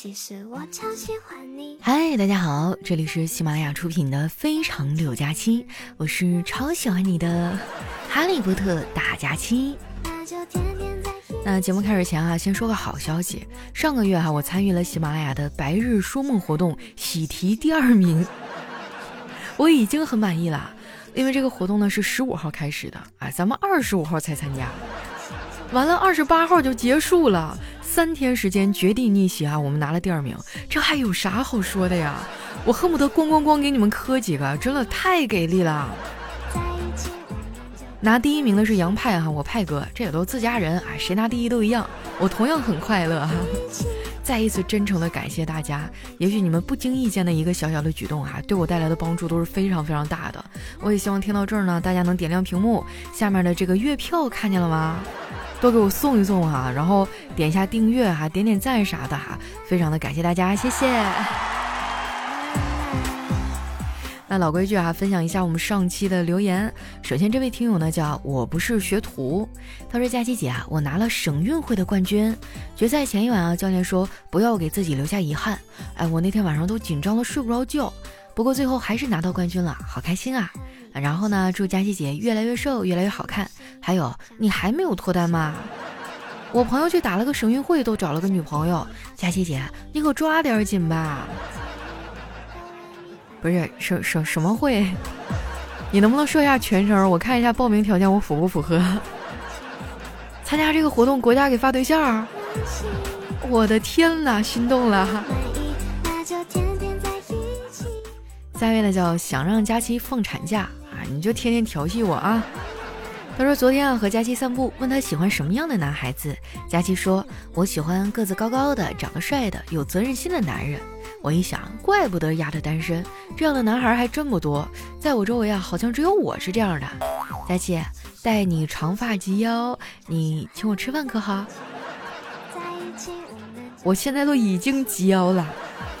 其实我超喜欢你。嗨，大家好，这里是喜马拉雅出品的《非常六加七》，我是超喜欢你的 哈利波特大假期。那节目开始前啊，先说个好消息，上个月哈，我参与了喜马拉雅的白日说梦活动，喜提第二名，我已经很满意了。因为这个活动呢是十五号开始的，啊，咱们二十五号才参加，完了二十八号就结束了。三天时间绝地逆袭啊！我们拿了第二名，这还有啥好说的呀？我恨不得咣咣咣给你们磕几个，真的太给力了！拿第一名的是杨派哈，我派哥，这也都自家人，哎，谁拿第一都一样，我同样很快乐哈。再一次真诚的感谢大家，也许你们不经意间的一个小小的举动啊，对我带来的帮助都是非常非常大的。我也希望听到这儿呢，大家能点亮屏幕下面的这个月票，看见了吗？多给我送一送哈，然后点一下订阅哈，点点赞啥的哈，非常的感谢大家，谢谢。那老规矩啊，分享一下我们上期的留言。首先这位听友呢叫我不是学徒，他说佳琪姐啊，我拿了省运会的冠军，决赛前一晚啊，教练说不要给自己留下遗憾。哎，我那天晚上都紧张的睡不着觉，不过最后还是拿到冠军了，好开心啊！然后呢，祝佳琪姐越来越瘦，越来越好看。还有，你还没有脱单吗？我朋友去打了个省运会，都找了个女朋友。佳琪姐，你可抓点紧吧。不是什什什么会？你能不能说一下全称？我看一下报名条件，我符不符合？参加这个活动，国家给发对象？我的天哪，心动了！下一位呢，叫想让佳琪放产假啊。你就天天调戏我啊！他说昨天啊和佳期散步，问他喜欢什么样的男孩子。佳期说：“我喜欢个子高高的、长得帅的、有责任心的男人。”我一想，怪不得丫头单身，这样的男孩还这么多，在我周围啊，好像只有我是这样的。佳期，待你长发及腰，你请我吃饭可好？我现在都已经及腰了，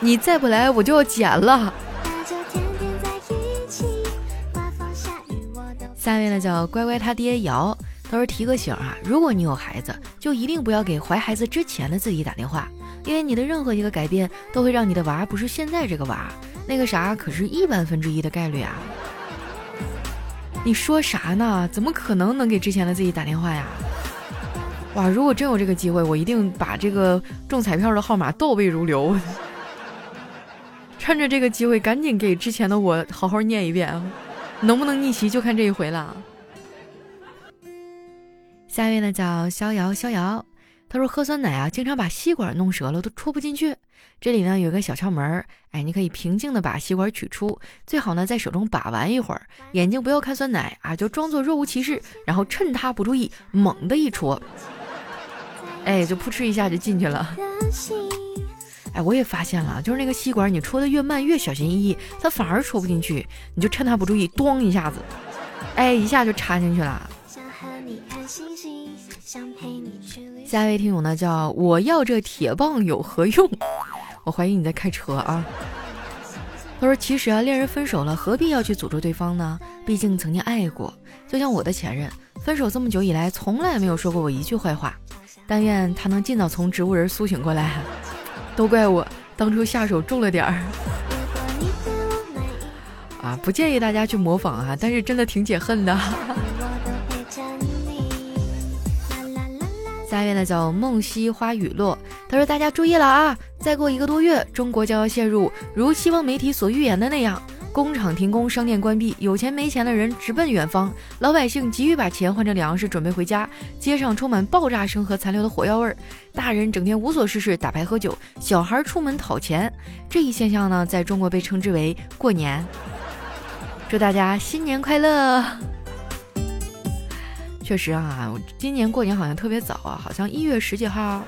你再不来我就要剪了。下面呢叫乖乖他爹瑶，他说提个醒啊，如果你有孩子，就一定不要给怀孩子之前的自己打电话，因为你的任何一个改变都会让你的娃不是现在这个娃，那个啥可是亿万分之一的概率啊！你说啥呢？怎么可能能给之前的自己打电话呀？哇，如果真有这个机会，我一定把这个中彩票的号码倒背如流，趁着这个机会赶紧给之前的我好好念一遍啊！能不能逆袭就看这一回了。下一位呢叫逍遥逍遥，他说喝酸奶啊，经常把吸管弄折了，都戳不进去。这里呢有个小窍门，哎，你可以平静的把吸管取出，最好呢在手中把玩一会儿，眼睛不要看酸奶啊，就装作若无其事，然后趁他不注意，猛的一戳，哎，就扑哧一下就进去了。哎，我也发现了，就是那个吸管，你戳的越慢，越小心翼翼，它反而戳不进去。你就趁他不注意，咣一下子，哎，一下就插进去了。下一位听友呢，叫我要这铁棒有何用？我怀疑你在开车啊。他说：“其实啊，恋人分手了，何必要去诅咒对方呢？毕竟曾经爱过。就像我的前任，分手这么久以来，从来没有说过我一句坏话。但愿他能尽早从植物人苏醒过来。”都怪我当初下手重了点儿 啊！不建议大家去模仿啊，但是真的挺解恨的。下面呢叫梦溪花雨落，他说大家注意了啊，再过一个多月，中国将要陷入如西方媒体所预言的那样。工厂停工，商店关闭，有钱没钱的人直奔远方，老百姓急于把钱换成粮食准备回家，街上充满爆炸声和残留的火药味儿，大人整天无所事事打牌喝酒，小孩出门讨钱，这一现象呢，在中国被称之为过年。祝大家新年快乐！确实啊，今年过年好像特别早啊，好像一月十几号。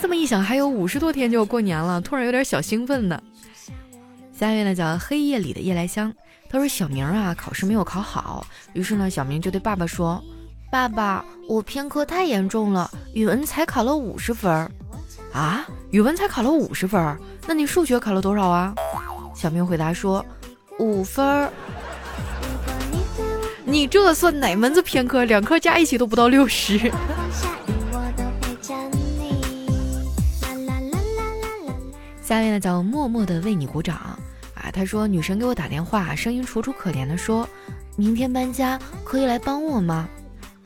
这么一想，还有五十多天就要过年了，突然有点小兴奋呢。下一位呢叫黑夜里的夜来香，他说小明啊考试没有考好，于是呢小明就对爸爸说：“爸爸，我偏科太严重了，语文才考了五十分儿。”啊，语文才考了五十分儿？那你数学考了多少啊？小明回答说：“五分儿。”你这算哪门子偏科？两科加一起都不到六十。下面呢叫默默的为你鼓掌，他说女神给我打电话，声音楚楚可怜的说，明天搬家可以来帮我吗？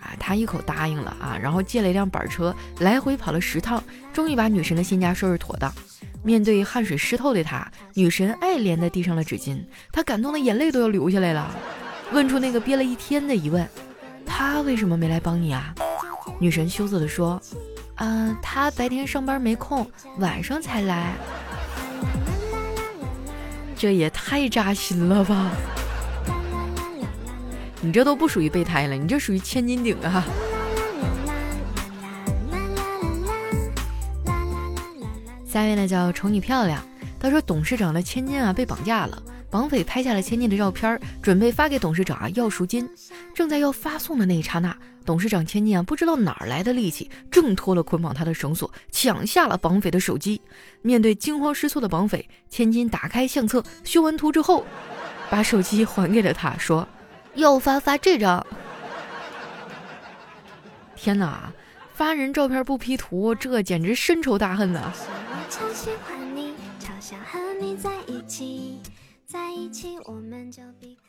啊，他一口答应了啊，然后借了一辆板车，来回跑了十趟，终于把女神的新家收拾妥当。面对汗水湿透的他，女神爱怜的递上了纸巾，他感动的眼泪都要流下来了，问出那个憋了一天的疑问：他为什么没来帮你啊？女神羞涩的说：啊，他白天上班没空，晚上才来。这也太扎心了吧！你这都不属于备胎了，你这属于千斤顶啊！下面呢叫瞅你漂亮，他说董事长的千金啊被绑架了，绑匪拍下了千金的照片，准备发给董事长啊要赎金。正在要发送的那一刹那，董事长千金啊不知道哪儿来的力气，挣脱了捆绑他的绳索，抢下了绑匪的手机。面对惊慌失措的绑匪，千金打开相册，修完图之后，把手机还给了他，说。要发发这张！天哪，发人照片不 P 图，这简直深仇大恨呐！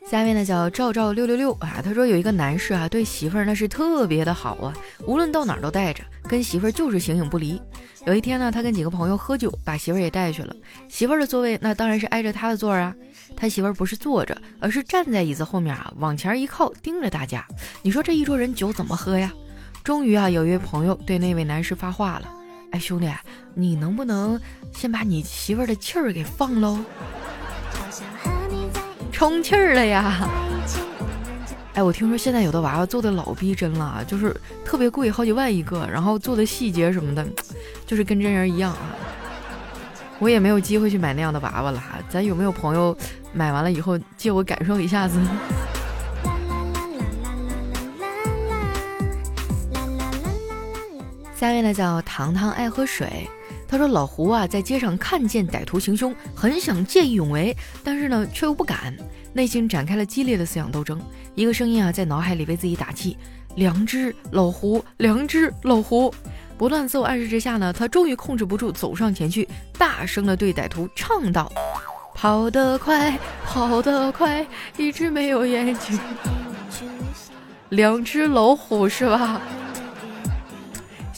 下面呢叫赵赵六六六啊，他说有一个男士啊，对媳妇儿那是特别的好啊，无论到哪儿都带着，跟媳妇儿就是形影不离。有一天呢，他跟几个朋友喝酒，把媳妇儿也带去了。媳妇儿的座位那当然是挨着他的座儿啊。他媳妇儿不是坐着，而是站在椅子后面啊，往前一靠，盯着大家。你说这一桌人酒怎么喝呀？终于啊，有一位朋友对那位男士发话了：“哎，兄弟，你能不能先把你媳妇儿的气儿给放喽？充气儿了呀！”哎，我听说现在有的娃娃做的老逼真了，就是特别贵，好几万一个，然后做的细节什么的，就是跟真人一样啊。我也没有机会去买那样的娃娃了哈，咱有没有朋友买完了以后借我感受一下子？下面呢叫糖糖爱喝水，他说老胡啊在街上看见歹徒行凶，很想见义勇为，但是呢却又不敢。内心展开了激烈的思想斗争，一个声音啊在脑海里为自己打气：“良知，老胡，良知，老胡。”不断自我暗示之下呢，他终于控制不住，走上前去，大声的对歹徒唱道：“跑得快，跑得快，一只没有眼睛，两只老虎是吧？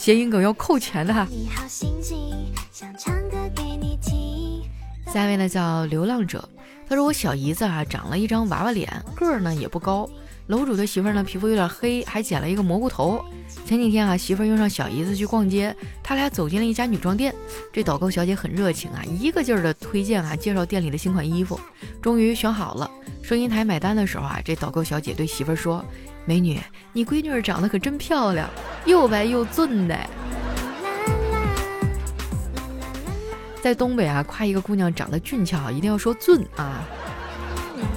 谐音梗要扣钱的。”下一位呢叫流浪者。他说：“我小姨子啊，长了一张娃娃脸，个儿呢也不高。楼主的媳妇儿呢，皮肤有点黑，还剪了一个蘑菇头。前几天啊，媳妇儿约上小姨子去逛街，他俩走进了一家女装店。这导购小姐很热情啊，一个劲儿的推荐啊，介绍店里的新款衣服。终于选好了，收银台买单的时候啊，这导购小姐对媳妇儿说：‘美女，你闺女儿长得可真漂亮，又白又俊的。’”在东北啊，夸一个姑娘长得俊俏，一定要说“俊”啊。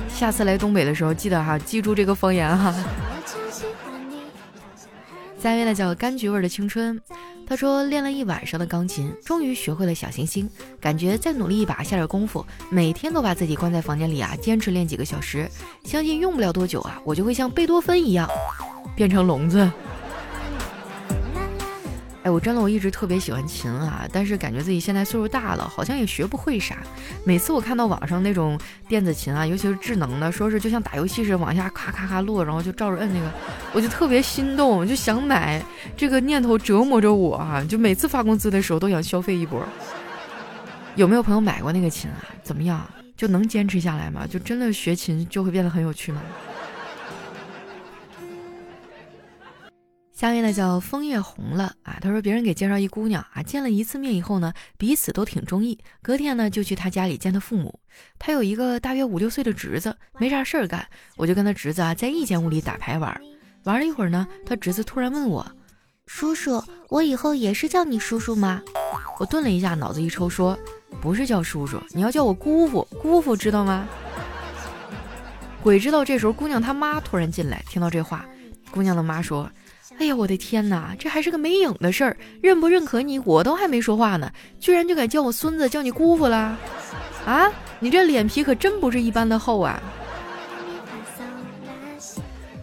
下次来东北的时候，记得哈，记住这个方言哈。下一位呢叫柑橘味的青春，他说练了一晚上的钢琴，终于学会了小星星，感觉再努力一把，下点功夫，每天都把自己关在房间里啊，坚持练几个小时，相信用不了多久啊，我就会像贝多芬一样，变成聋子。哎，我真的我一直特别喜欢琴啊，但是感觉自己现在岁数大了，好像也学不会啥。每次我看到网上那种电子琴啊，尤其是智能的，说是就像打游戏似的往下咔咔咔落，然后就照着摁那个，我就特别心动，就想买。这个念头折磨着我啊，就每次发工资的时候都想消费一波。有没有朋友买过那个琴啊？怎么样？就能坚持下来吗？就真的学琴就会变得很有趣吗？下面呢叫枫叶红了啊，他说别人给介绍一姑娘啊，见了一次面以后呢，彼此都挺中意，隔天呢就去他家里见他父母。他有一个大约五六岁的侄子，没啥事儿干，我就跟他侄子啊在一间屋里打牌玩，玩了一会儿呢，他侄子突然问我，叔叔，我以后也是叫你叔叔吗？我顿了一下，脑子一抽，说不是叫叔叔，你要叫我姑父，姑父知道吗？鬼知道这时候姑娘他妈突然进来，听到这话，姑娘的妈说。哎呀，我的天哪，这还是个没影的事儿，认不认可你，我都还没说话呢，居然就敢叫我孙子叫你姑父了？啊，你这脸皮可真不是一般的厚啊！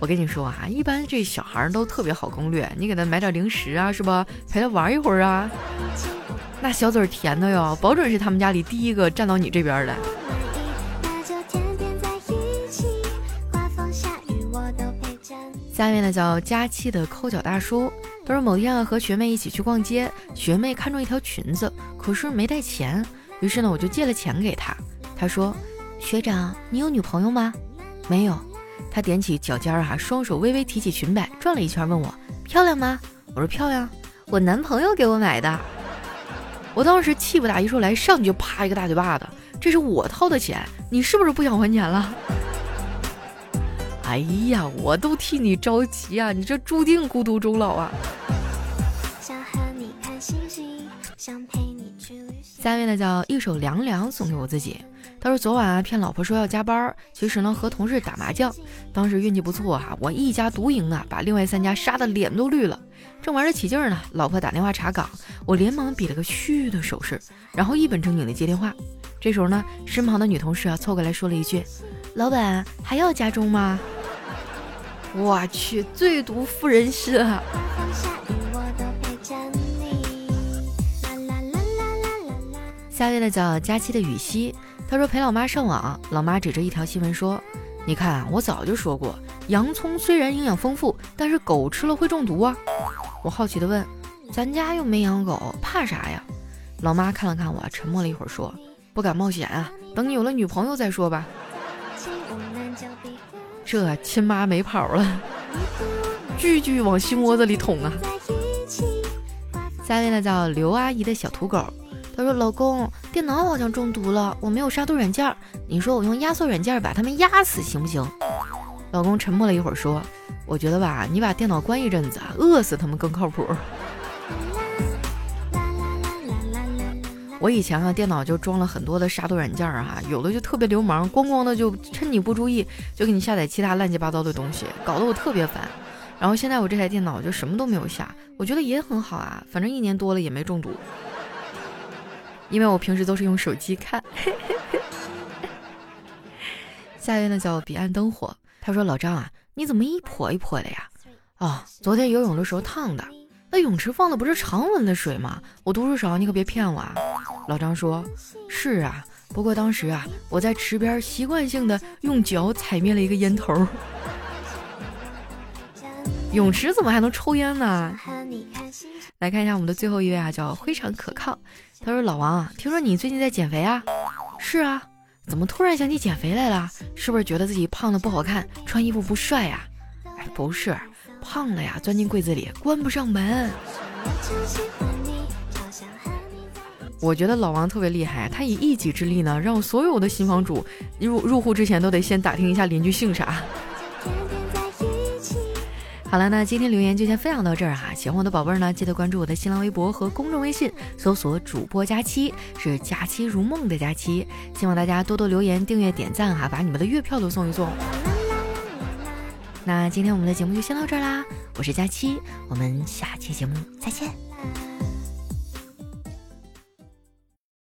我跟你说啊，一般这小孩儿都特别好攻略，你给他买点零食啊，是吧？陪他玩一会儿啊。那小嘴甜的哟，保准是他们家里第一个站到你这边的。下面呢叫佳期的抠脚大叔，他说某天啊和学妹一起去逛街，学妹看中一条裙子，可是没带钱，于是呢我就借了钱给她。她说：“学长，你有女朋友吗？”没有。她踮起脚尖儿哈，双手微微提起裙摆，转了一圈，问我漂亮吗？我说漂亮，我男朋友给我买的。我当时气不打一处来，上去就啪一个大嘴巴子。这是我掏的钱，你是不是不想还钱了？哎呀，我都替你着急啊！你这注定孤独终老啊！下面呢叫一首凉凉送给我自己。他说昨晚啊骗老婆说要加班，其实呢和同事打麻将，当时运气不错哈，我一家独赢啊，把另外三家杀的脸都绿了。正玩得起劲呢，老婆打电话查岗，我连忙比了个嘘的手势，然后一本正经的接电话。这时候呢，身旁的女同事啊凑过来说了一句：“老板还要加钟吗？”我去，最毒妇人诗啊！下位的叫佳期的雨熙，他说陪老妈上网，老妈指着一条新闻说：“你看，我早就说过，洋葱虽然营养丰富，但是狗吃了会中毒啊。”我好奇的问：“咱家又没养狗，怕啥呀？”老妈看了看我，沉默了一会儿说：“不敢冒险啊，等你有了女朋友再说吧。”这亲妈没跑了，句句往心窝子里捅啊！下面呢叫刘阿姨的小土狗，她说：“老公，电脑好像中毒了，我没有杀毒软件，你说我用压缩软件把他们压死行不行？”老公沉默了一会儿说：“我觉得吧，你把电脑关一阵子，饿死他们更靠谱。”我以前啊，电脑就装了很多的杀毒软件儿啊，有的就特别流氓，咣咣的就趁你不注意就给你下载其他乱七八糟的东西，搞得我特别烦。然后现在我这台电脑就什么都没有下，我觉得也很好啊，反正一年多了也没中毒，因为我平时都是用手机看。下一位呢叫彼岸灯火，他说老张啊，你怎么一泼一泼的呀？啊，昨天游泳的时候烫的。那泳池放的不是常温的水吗？我读书少，你可别骗我啊！老张说：“是啊，不过当时啊，我在池边习惯性的用脚踩灭了一个烟头。泳池怎么还能抽烟呢？”来看一下我们的最后一位啊，叫非常可靠。他说：“老王啊，听说你最近在减肥啊？是啊，怎么突然想起减肥来了？是不是觉得自己胖的不好看，穿衣服不帅呀？哎，不是。”胖了呀，钻进柜子里，关不上门。我觉得老王特别厉害，他以一己之力呢，让所有的新房主入入户之前都得先打听一下邻居姓啥。好了，那今天留言就先分享到这儿哈。喜欢我的宝贝儿呢，记得关注我的新浪微博和公众微信，搜索主播佳期，是佳期如梦的佳期。希望大家多多留言、订阅、点赞哈，把你们的月票都送一送。那今天我们的节目就先到这儿啦，我是佳期，我们下期节目再见。